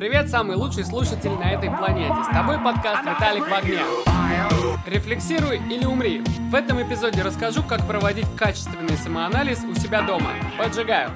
Привет, самый лучший слушатель на этой планете. С тобой подкаст Виталик в огне. Рефлексируй или умри. В этом эпизоде расскажу, как проводить качественный самоанализ у себя дома. Поджигаю.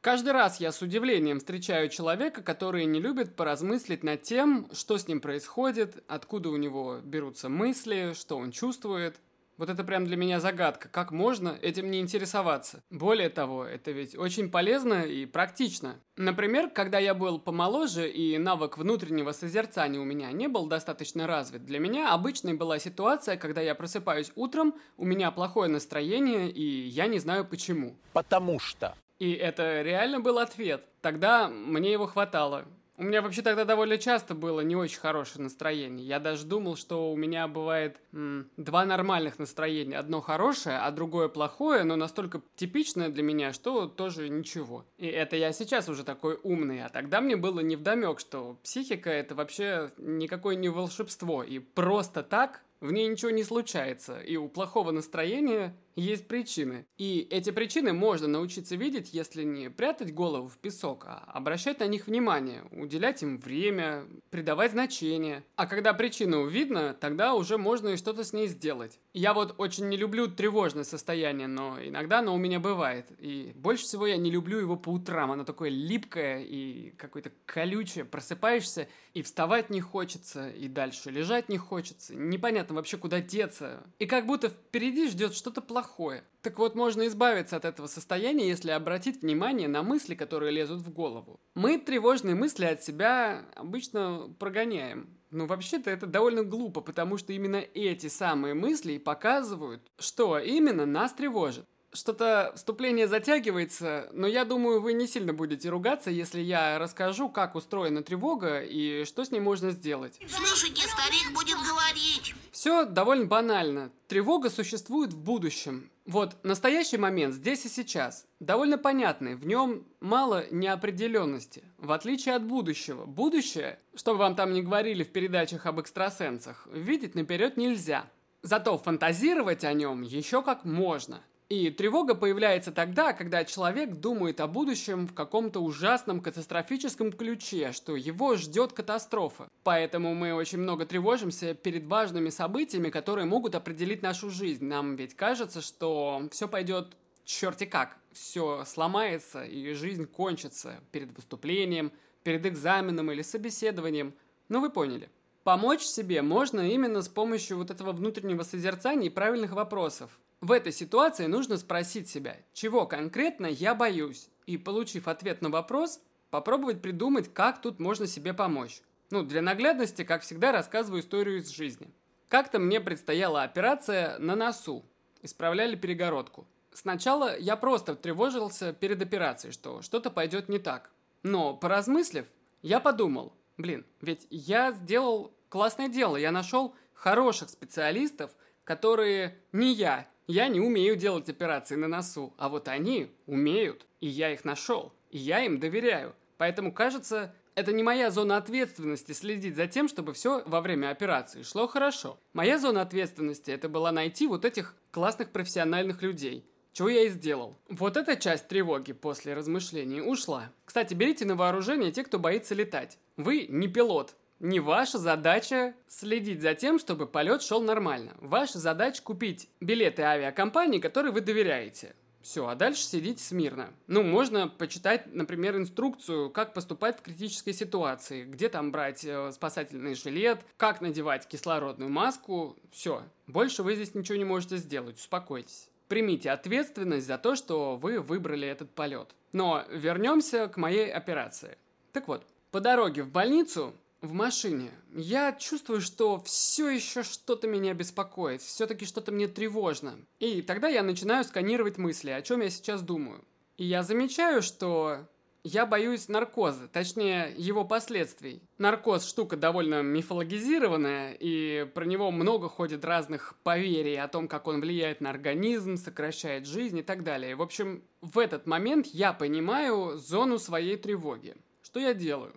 Каждый раз я с удивлением встречаю человека, который не любит поразмыслить над тем, что с ним происходит, откуда у него берутся мысли, что он чувствует. Вот это прям для меня загадка. Как можно этим не интересоваться? Более того, это ведь очень полезно и практично. Например, когда я был помоложе и навык внутреннего созерцания у меня не был достаточно развит, для меня обычной была ситуация, когда я просыпаюсь утром, у меня плохое настроение и я не знаю почему. Потому что. И это реально был ответ. Тогда мне его хватало. У меня вообще тогда довольно часто было не очень хорошее настроение. Я даже думал, что у меня бывает м, два нормальных настроения. Одно хорошее, а другое плохое, но настолько типичное для меня, что тоже ничего. И это я сейчас уже такой умный, а тогда мне было невдомек, что психика это вообще никакое не волшебство. И просто так в ней ничего не случается, и у плохого настроения есть причины. И эти причины можно научиться видеть, если не прятать голову в песок, а обращать на них внимание, уделять им время, придавать значение. А когда причину видно, тогда уже можно и что-то с ней сделать. Я вот очень не люблю тревожное состояние, но иногда оно у меня бывает. И больше всего я не люблю его по утрам. Оно такое липкое и какое-то колючее. Просыпаешься и вставать не хочется, и дальше лежать не хочется. Непонятно вообще, куда деться. И как будто впереди ждет что-то плохое плохое. Так вот, можно избавиться от этого состояния, если обратить внимание на мысли, которые лезут в голову. Мы тревожные мысли от себя обычно прогоняем. Но вообще-то это довольно глупо, потому что именно эти самые мысли показывают, что именно нас тревожит. Что-то вступление затягивается, но я думаю, вы не сильно будете ругаться, если я расскажу, как устроена тревога и что с ней можно сделать. Слушайте, старик будет говорить. Все довольно банально. Тревога существует в будущем. Вот, настоящий момент здесь и сейчас. Довольно понятный, в нем мало неопределенности. В отличие от будущего. Будущее, что вам там не говорили в передачах об экстрасенсах, видеть наперед нельзя. Зато фантазировать о нем еще как можно. И тревога появляется тогда, когда человек думает о будущем в каком-то ужасном катастрофическом ключе, что его ждет катастрофа. Поэтому мы очень много тревожимся перед важными событиями, которые могут определить нашу жизнь. Нам ведь кажется, что все пойдет черти как, все сломается и жизнь кончится перед выступлением, перед экзаменом или собеседованием. Ну вы поняли. Помочь себе можно именно с помощью вот этого внутреннего созерцания и правильных вопросов. В этой ситуации нужно спросить себя, чего конкретно я боюсь, и, получив ответ на вопрос, попробовать придумать, как тут можно себе помочь. Ну, для наглядности, как всегда, рассказываю историю из жизни. Как-то мне предстояла операция на носу. Исправляли перегородку. Сначала я просто тревожился перед операцией, что что-то пойдет не так. Но, поразмыслив, я подумал, блин, ведь я сделал классное дело, я нашел хороших специалистов, которые не я, я не умею делать операции на носу, а вот они умеют, и я их нашел, и я им доверяю. Поэтому, кажется, это не моя зона ответственности следить за тем, чтобы все во время операции шло хорошо. Моя зона ответственности это была найти вот этих классных профессиональных людей. Чего я и сделал. Вот эта часть тревоги после размышлений ушла. Кстати, берите на вооружение те, кто боится летать. Вы не пилот, не ваша задача следить за тем, чтобы полет шел нормально. Ваша задача купить билеты авиакомпании, которой вы доверяете. Все, а дальше сидите смирно. Ну, можно почитать, например, инструкцию, как поступать в критической ситуации, где там брать э, спасательный жилет, как надевать кислородную маску. Все, больше вы здесь ничего не можете сделать, успокойтесь. Примите ответственность за то, что вы выбрали этот полет. Но вернемся к моей операции. Так вот, по дороге в больницу в машине. Я чувствую, что все еще что-то меня беспокоит, все-таки что-то мне тревожно. И тогда я начинаю сканировать мысли, о чем я сейчас думаю. И я замечаю, что я боюсь наркоза, точнее его последствий. Наркоз штука довольно мифологизированная, и про него много ходит разных поверий о том, как он влияет на организм, сокращает жизнь и так далее. В общем, в этот момент я понимаю зону своей тревоги. Что я делаю?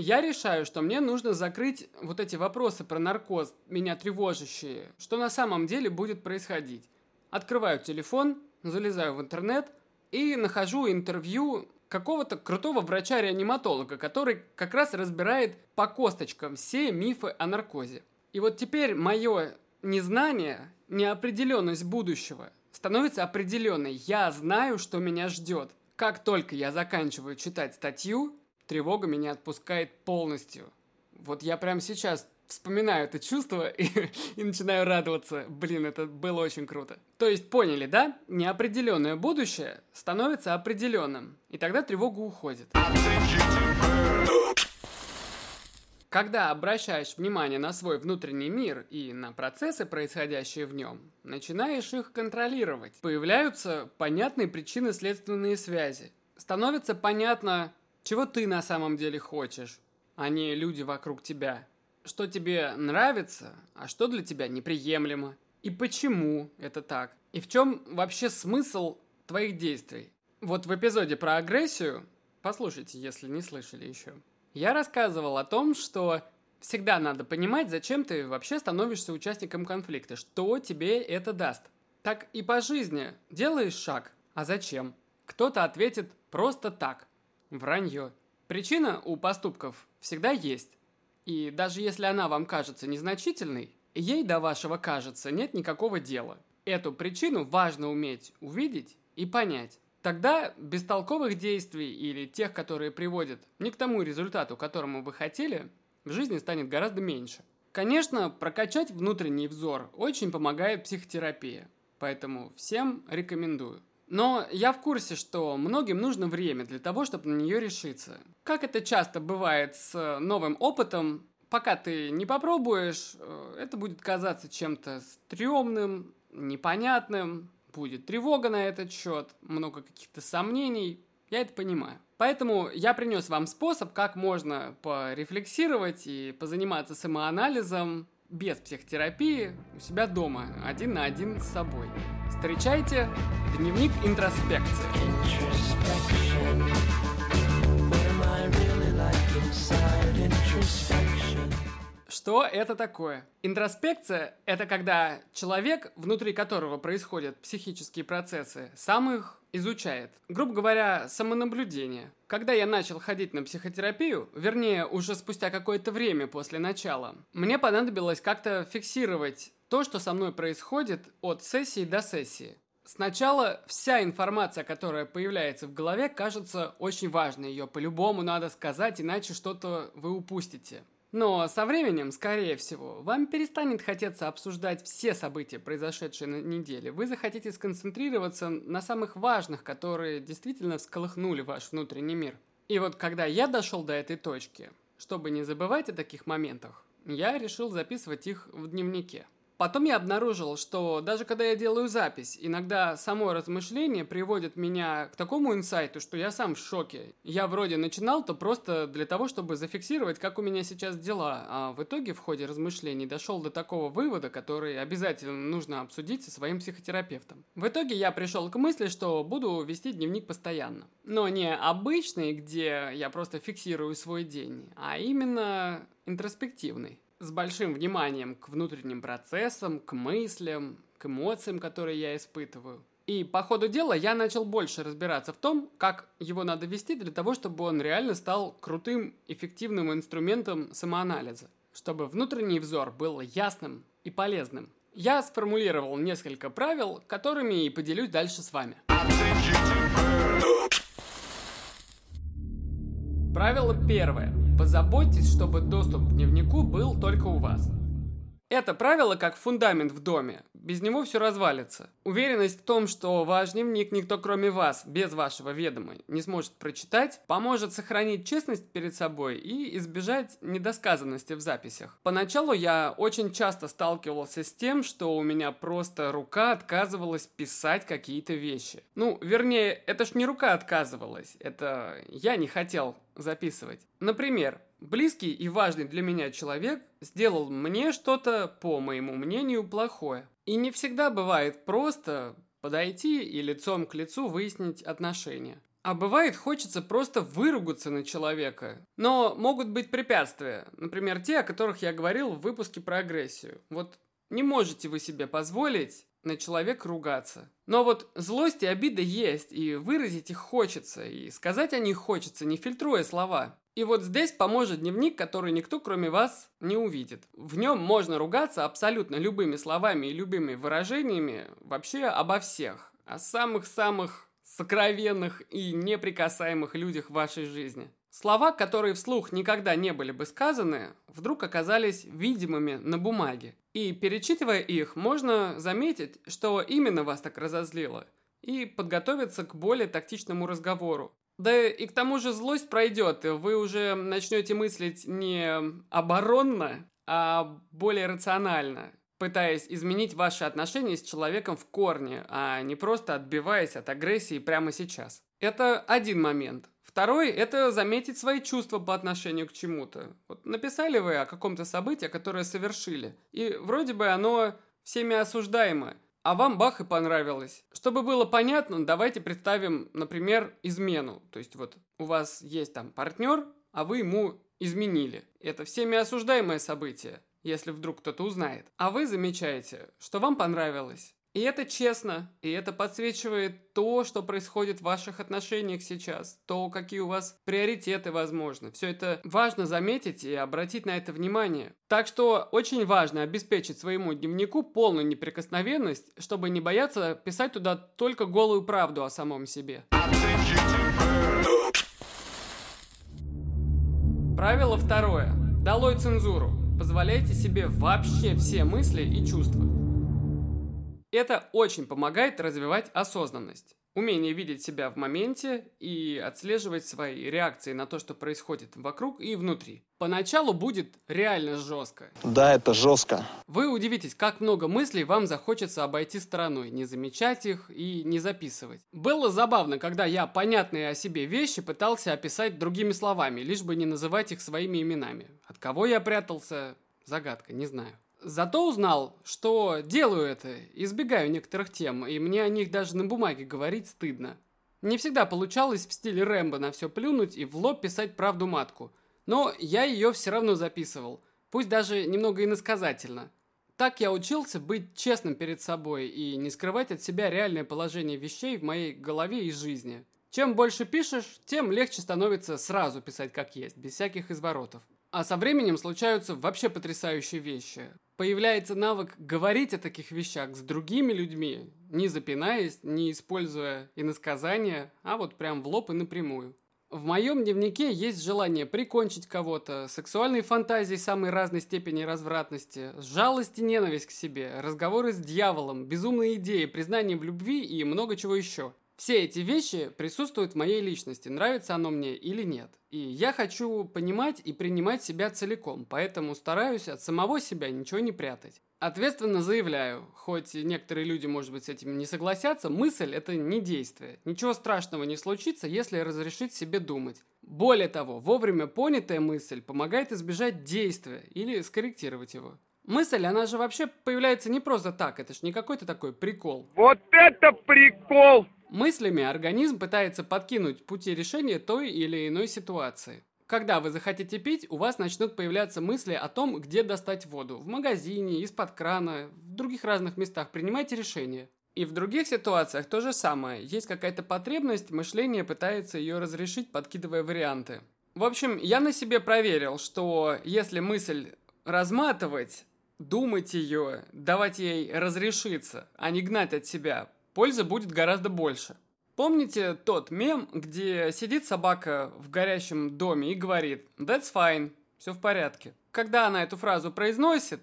Я решаю, что мне нужно закрыть вот эти вопросы про наркоз, меня тревожащие, что на самом деле будет происходить. Открываю телефон, залезаю в интернет и нахожу интервью какого-то крутого врача-реаниматолога, который как раз разбирает по косточкам все мифы о наркозе. И вот теперь мое незнание, неопределенность будущего становится определенной. Я знаю, что меня ждет. Как только я заканчиваю читать статью, тревога меня отпускает полностью. Вот я прямо сейчас вспоминаю это чувство и, и начинаю радоваться. Блин, это было очень круто. То есть поняли, да? Неопределенное будущее становится определенным, и тогда тревога уходит. Когда обращаешь внимание на свой внутренний мир и на процессы, происходящие в нем, начинаешь их контролировать. Появляются понятные причины-следственные связи. Становится понятно, чего ты на самом деле хочешь, а не люди вокруг тебя. Что тебе нравится, а что для тебя неприемлемо. И почему это так. И в чем вообще смысл твоих действий. Вот в эпизоде про агрессию, послушайте, если не слышали еще, я рассказывал о том, что всегда надо понимать, зачем ты вообще становишься участником конфликта, что тебе это даст. Так и по жизни. Делаешь шаг, а зачем? Кто-то ответит просто так. Вранье. Причина у поступков всегда есть. И даже если она вам кажется незначительной, ей до вашего кажется нет никакого дела. Эту причину важно уметь увидеть и понять. Тогда бестолковых действий или тех, которые приводят не к тому результату, которому вы хотели, в жизни станет гораздо меньше. Конечно, прокачать внутренний взор очень помогает психотерапия, поэтому всем рекомендую. Но я в курсе, что многим нужно время для того, чтобы на нее решиться. Как это часто бывает с новым опытом, пока ты не попробуешь, э, это будет казаться чем-то стрёмным, непонятным, будет тревога на этот счет, много каких-то сомнений, я это понимаю. Поэтому я принес вам способ, как можно порефлексировать и позаниматься самоанализом без психотерапии у себя дома, один на один с собой. Встречайте дневник интроспекции. Что это такое? Интроспекция – это когда человек, внутри которого происходят психические процессы, сам их изучает. Грубо говоря, самонаблюдение. Когда я начал ходить на психотерапию, вернее, уже спустя какое-то время после начала, мне понадобилось как-то фиксировать то, что со мной происходит от сессии до сессии. Сначала вся информация, которая появляется в голове, кажется очень важной. Ее по-любому надо сказать, иначе что-то вы упустите. Но со временем, скорее всего, вам перестанет хотеться обсуждать все события, произошедшие на неделе. Вы захотите сконцентрироваться на самых важных, которые действительно всколыхнули ваш внутренний мир. И вот когда я дошел до этой точки, чтобы не забывать о таких моментах, я решил записывать их в дневнике. Потом я обнаружил, что даже когда я делаю запись, иногда само размышление приводит меня к такому инсайту, что я сам в шоке. Я вроде начинал-то просто для того, чтобы зафиксировать, как у меня сейчас дела, а в итоге в ходе размышлений дошел до такого вывода, который обязательно нужно обсудить со своим психотерапевтом. В итоге я пришел к мысли, что буду вести дневник постоянно. Но не обычный, где я просто фиксирую свой день, а именно интроспективный с большим вниманием к внутренним процессам, к мыслям, к эмоциям, которые я испытываю. И по ходу дела я начал больше разбираться в том, как его надо вести для того, чтобы он реально стал крутым, эффективным инструментом самоанализа, чтобы внутренний взор был ясным и полезным. Я сформулировал несколько правил, которыми и поделюсь дальше с вами. Правило первое. Позаботьтесь, чтобы доступ к дневнику был только у вас. Это правило как фундамент в доме. Без него все развалится. Уверенность в том, что ваш дневник никто кроме вас, без вашего ведома, не сможет прочитать, поможет сохранить честность перед собой и избежать недосказанности в записях. Поначалу я очень часто сталкивался с тем, что у меня просто рука отказывалась писать какие-то вещи. Ну, вернее, это ж не рука отказывалась, это я не хотел записывать. Например, близкий и важный для меня человек сделал мне что-то, по моему мнению, плохое. И не всегда бывает просто подойти и лицом к лицу выяснить отношения. А бывает, хочется просто выругаться на человека. Но могут быть препятствия. Например, те, о которых я говорил в выпуске про агрессию. Вот не можете вы себе позволить на человека ругаться. Но вот злость и обида есть, и выразить их хочется, и сказать о них хочется, не фильтруя слова. И вот здесь поможет дневник, который никто, кроме вас, не увидит. В нем можно ругаться абсолютно любыми словами и любыми выражениями вообще обо всех. О самых-самых сокровенных и неприкасаемых людях вашей жизни. Слова, которые вслух никогда не были бы сказаны, вдруг оказались видимыми на бумаге. И перечитывая их, можно заметить, что именно вас так разозлило, и подготовиться к более тактичному разговору. Да и к тому же злость пройдет, вы уже начнете мыслить не оборонно, а более рационально, пытаясь изменить ваши отношения с человеком в корне, а не просто отбиваясь от агрессии прямо сейчас. Это один момент. Второй – это заметить свои чувства по отношению к чему-то. Вот написали вы о каком-то событии, которое совершили, и вроде бы оно всеми осуждаемо – а вам бах и понравилось. Чтобы было понятно, давайте представим, например, измену. То есть вот у вас есть там партнер, а вы ему изменили. Это всеми осуждаемое событие, если вдруг кто-то узнает. А вы замечаете, что вам понравилось. И это честно, и это подсвечивает то, что происходит в ваших отношениях сейчас, то, какие у вас приоритеты возможны. Все это важно заметить и обратить на это внимание. Так что очень важно обеспечить своему дневнику полную неприкосновенность, чтобы не бояться писать туда только голую правду о самом себе. Правило второе. Долой цензуру. Позволяйте себе вообще все мысли и чувства. Это очень помогает развивать осознанность. Умение видеть себя в моменте и отслеживать свои реакции на то, что происходит вокруг и внутри. Поначалу будет реально жестко. Да, это жестко. Вы удивитесь, как много мыслей вам захочется обойти стороной, не замечать их и не записывать. Было забавно, когда я понятные о себе вещи пытался описать другими словами, лишь бы не называть их своими именами. Кого я прятался, загадка, не знаю. Зато узнал, что делаю это, избегаю некоторых тем, и мне о них даже на бумаге говорить стыдно. Не всегда получалось в стиле Рэмбо на все плюнуть и в лоб писать правду матку, но я ее все равно записывал, пусть даже немного иносказательно. Так я учился быть честным перед собой и не скрывать от себя реальное положение вещей в моей голове и жизни. Чем больше пишешь, тем легче становится сразу писать как есть, без всяких изворотов. А со временем случаются вообще потрясающие вещи. Появляется навык говорить о таких вещах с другими людьми, не запинаясь, не используя иносказания, а вот прям в лоб и напрямую. В моем дневнике есть желание прикончить кого-то, сексуальные фантазии самой разной степени развратности, жалость и ненависть к себе, разговоры с дьяволом, безумные идеи, признание в любви и много чего еще. Все эти вещи присутствуют в моей личности, нравится оно мне или нет. И я хочу понимать и принимать себя целиком, поэтому стараюсь от самого себя ничего не прятать. Ответственно заявляю, хоть некоторые люди, может быть, с этим не согласятся, мысль – это не действие. Ничего страшного не случится, если разрешить себе думать. Более того, вовремя понятая мысль помогает избежать действия или скорректировать его. Мысль, она же вообще появляется не просто так, это ж не какой-то такой прикол. Вот это прикол! Мыслями организм пытается подкинуть пути решения той или иной ситуации. Когда вы захотите пить, у вас начнут появляться мысли о том, где достать воду. В магазине, из-под крана, в других разных местах. Принимайте решение. И в других ситуациях то же самое. Есть какая-то потребность, мышление пытается ее разрешить, подкидывая варианты. В общем, я на себе проверил, что если мысль разматывать, думать ее, давать ей разрешиться, а не гнать от себя, пользы будет гораздо больше. Помните тот мем, где сидит собака в горящем доме и говорит «That's fine», все в порядке. Когда она эту фразу произносит,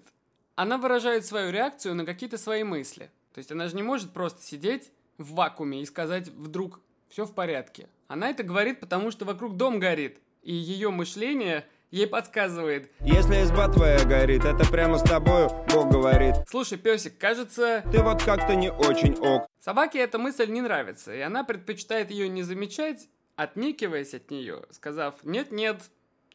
она выражает свою реакцию на какие-то свои мысли. То есть она же не может просто сидеть в вакууме и сказать вдруг «все в порядке». Она это говорит, потому что вокруг дом горит, и ее мышление – ей подсказывает. Если изба твоя горит, это прямо с тобою Бог говорит. Слушай, песик, кажется... Ты вот как-то не очень ок. Собаке эта мысль не нравится, и она предпочитает ее не замечать, отникиваясь от нее, сказав «Нет-нет,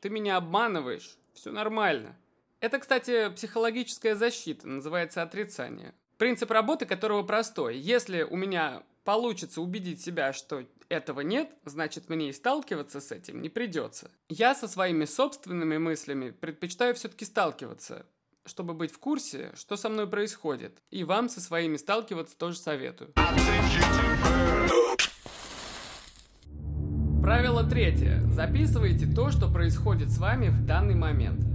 ты меня обманываешь, все нормально». Это, кстати, психологическая защита, называется отрицание. Принцип работы которого простой. Если у меня получится убедить себя, что этого нет, значит мне и сталкиваться с этим не придется. Я со своими собственными мыслями предпочитаю все-таки сталкиваться. чтобы быть в курсе, что со мной происходит. И вам со своими сталкиваться тоже советую. Правило третье. Записывайте то, что происходит с вами в данный момент.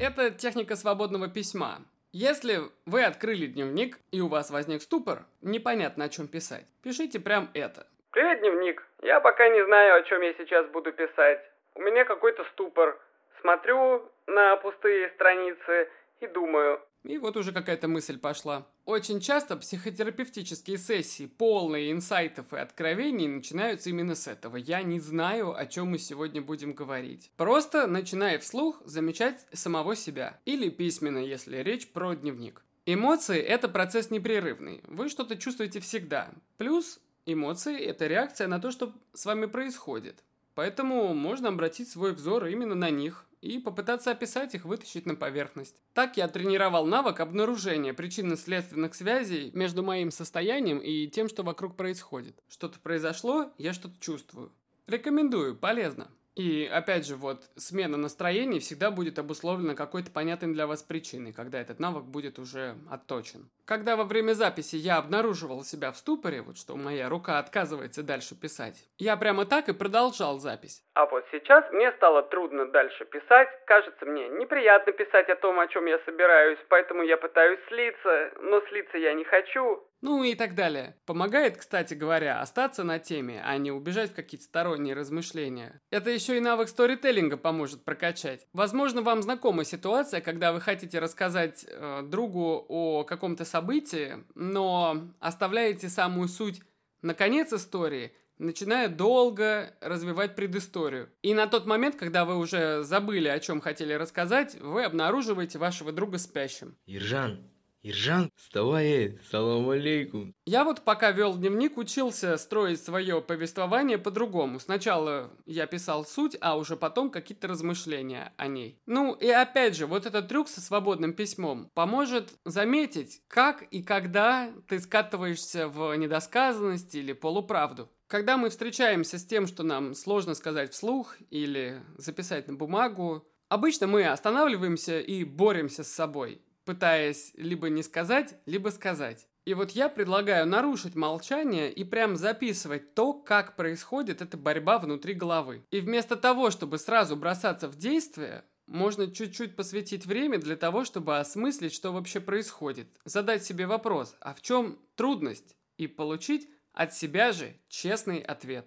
Это техника свободного письма. Если вы открыли дневник и у вас возник ступор, непонятно о чем писать, пишите прям это. Привет, дневник. Я пока не знаю, о чем я сейчас буду писать. У меня какой-то ступор. Смотрю на пустые страницы и думаю, и вот уже какая-то мысль пошла. Очень часто психотерапевтические сессии, полные инсайтов и откровений, начинаются именно с этого. Я не знаю, о чем мы сегодня будем говорить. Просто начиная вслух замечать самого себя. Или письменно, если речь про дневник. Эмоции – это процесс непрерывный. Вы что-то чувствуете всегда. Плюс эмоции – это реакция на то, что с вами происходит. Поэтому можно обратить свой взор именно на них и попытаться описать их, вытащить на поверхность. Так я тренировал навык обнаружения причинно-следственных связей между моим состоянием и тем, что вокруг происходит. Что-то произошло, я что-то чувствую. Рекомендую, полезно. И опять же, вот смена настроений всегда будет обусловлена какой-то понятной для вас причиной, когда этот навык будет уже отточен. Когда во время записи я обнаруживал себя в ступоре, вот что моя рука отказывается дальше писать, я прямо так и продолжал запись. А вот сейчас мне стало трудно дальше писать, кажется мне неприятно писать о том, о чем я собираюсь, поэтому я пытаюсь слиться, но слиться я не хочу. Ну и так далее. Помогает, кстати говоря, остаться на теме, а не убежать в какие-то сторонние размышления. Это еще и навык сторителлинга поможет прокачать. Возможно, вам знакома ситуация, когда вы хотите рассказать э, другу о каком-то событии, но оставляете самую суть на конец истории, начиная долго развивать предысторию. И на тот момент, когда вы уже забыли, о чем хотели рассказать, вы обнаруживаете вашего друга спящим. Иржан, Иржан, вставай, салам алейкум. Я вот пока вел дневник, учился строить свое повествование по-другому. Сначала я писал суть, а уже потом какие-то размышления о ней. Ну и опять же, вот этот трюк со свободным письмом поможет заметить, как и когда ты скатываешься в недосказанность или полуправду. Когда мы встречаемся с тем, что нам сложно сказать вслух или записать на бумагу, обычно мы останавливаемся и боремся с собой пытаясь либо не сказать, либо сказать. И вот я предлагаю нарушить молчание и прям записывать то, как происходит эта борьба внутри головы. И вместо того, чтобы сразу бросаться в действие, можно чуть-чуть посвятить время для того, чтобы осмыслить, что вообще происходит. Задать себе вопрос, а в чем трудность? И получить от себя же честный ответ.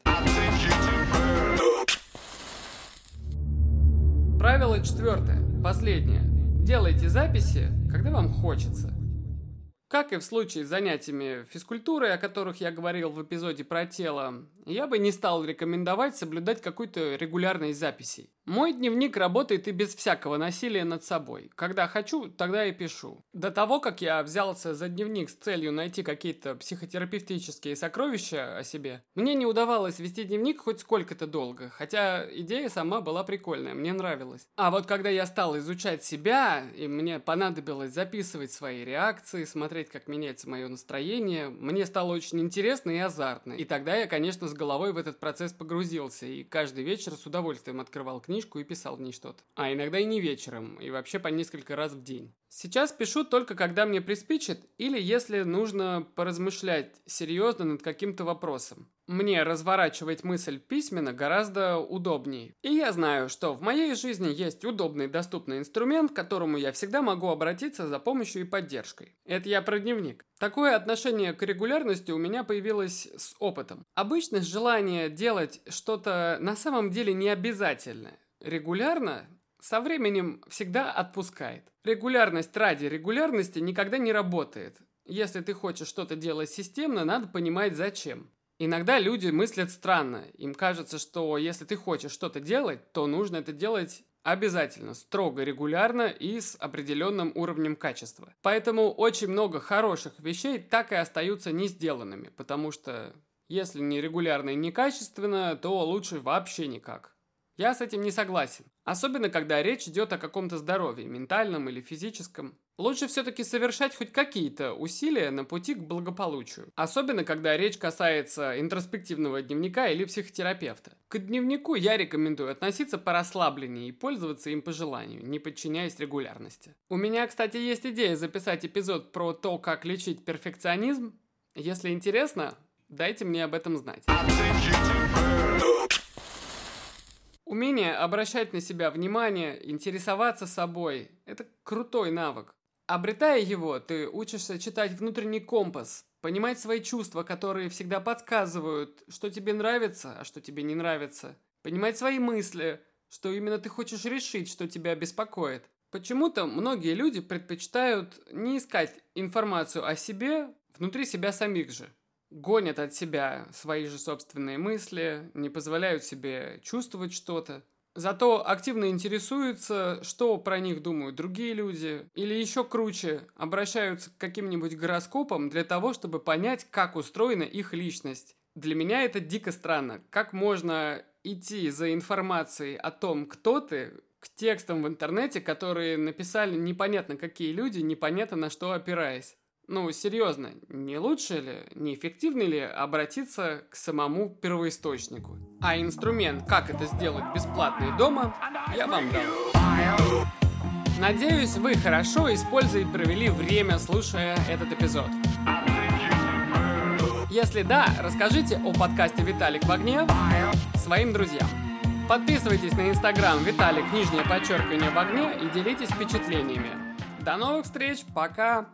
Правило четвертое, последнее. Делайте записи, когда вам хочется. Как и в случае с занятиями физкультурой, о которых я говорил в эпизоде про тело, я бы не стал рекомендовать соблюдать какую-то регулярность записей. Мой дневник работает и без всякого насилия над собой. Когда хочу, тогда и пишу. До того, как я взялся за дневник с целью найти какие-то психотерапевтические сокровища о себе, мне не удавалось вести дневник хоть сколько-то долго, хотя идея сама была прикольная, мне нравилась. А вот когда я стал изучать себя, и мне понадобилось записывать свои реакции, смотреть, как меняется мое настроение, мне стало очень интересно и азартно. И тогда я, конечно, с головой в этот процесс погрузился, и каждый вечер с удовольствием открывал книгу книжку и писал в ней что-то. А иногда и не вечером, и вообще по несколько раз в день. Сейчас пишу только когда мне приспичит, или если нужно поразмышлять серьезно над каким-то вопросом. Мне разворачивать мысль письменно гораздо удобнее. И я знаю, что в моей жизни есть удобный доступный инструмент, к которому я всегда могу обратиться за помощью и поддержкой. Это я про дневник. Такое отношение к регулярности у меня появилось с опытом. Обычно желание делать что-то на самом деле не обязательное регулярно со временем всегда отпускает. Регулярность ради регулярности никогда не работает. Если ты хочешь что-то делать системно, надо понимать зачем. Иногда люди мыслят странно. Им кажется, что если ты хочешь что-то делать, то нужно это делать обязательно, строго, регулярно и с определенным уровнем качества. Поэтому очень много хороших вещей так и остаются не сделанными, потому что если не регулярно и не качественно, то лучше вообще никак. Я с этим не согласен. Особенно, когда речь идет о каком-то здоровье, ментальном или физическом. лучше все-таки совершать хоть какие-то усилия на пути к благополучию. Особенно, когда речь касается интроспективного дневника или психотерапевта. К дневнику я рекомендую относиться по расслабленнее и пользоваться им по желанию, не подчиняясь регулярности. У меня, кстати, есть идея записать эпизод про то, как лечить перфекционизм. Если интересно, дайте мне об этом знать. Умение обращать на себя внимание, интересоваться собой – это крутой навык. Обретая его, ты учишься читать внутренний компас, понимать свои чувства, которые всегда подсказывают, что тебе нравится, а что тебе не нравится, понимать свои мысли, что именно ты хочешь решить, что тебя беспокоит. Почему-то многие люди предпочитают не искать информацию о себе внутри себя самих же. Гонят от себя свои же собственные мысли, не позволяют себе чувствовать что-то. Зато активно интересуются, что про них думают другие люди, или еще круче, обращаются к каким-нибудь гороскопам для того, чтобы понять, как устроена их личность. Для меня это дико странно. Как можно идти за информацией о том, кто ты, к текстам в интернете, которые написали непонятно какие люди, непонятно на что опираясь. Ну, серьезно, не лучше ли, не эффективнее ли обратиться к самому первоисточнику? А инструмент, как это сделать бесплатно и дома, я вам дам. Надеюсь, вы хорошо, используя и провели время, слушая этот эпизод. Если да, расскажите о подкасте «Виталик в огне» своим друзьям. Подписывайтесь на инстаграм Виталик, нижнее подчеркивание в огне и делитесь впечатлениями. До новых встреч, пока!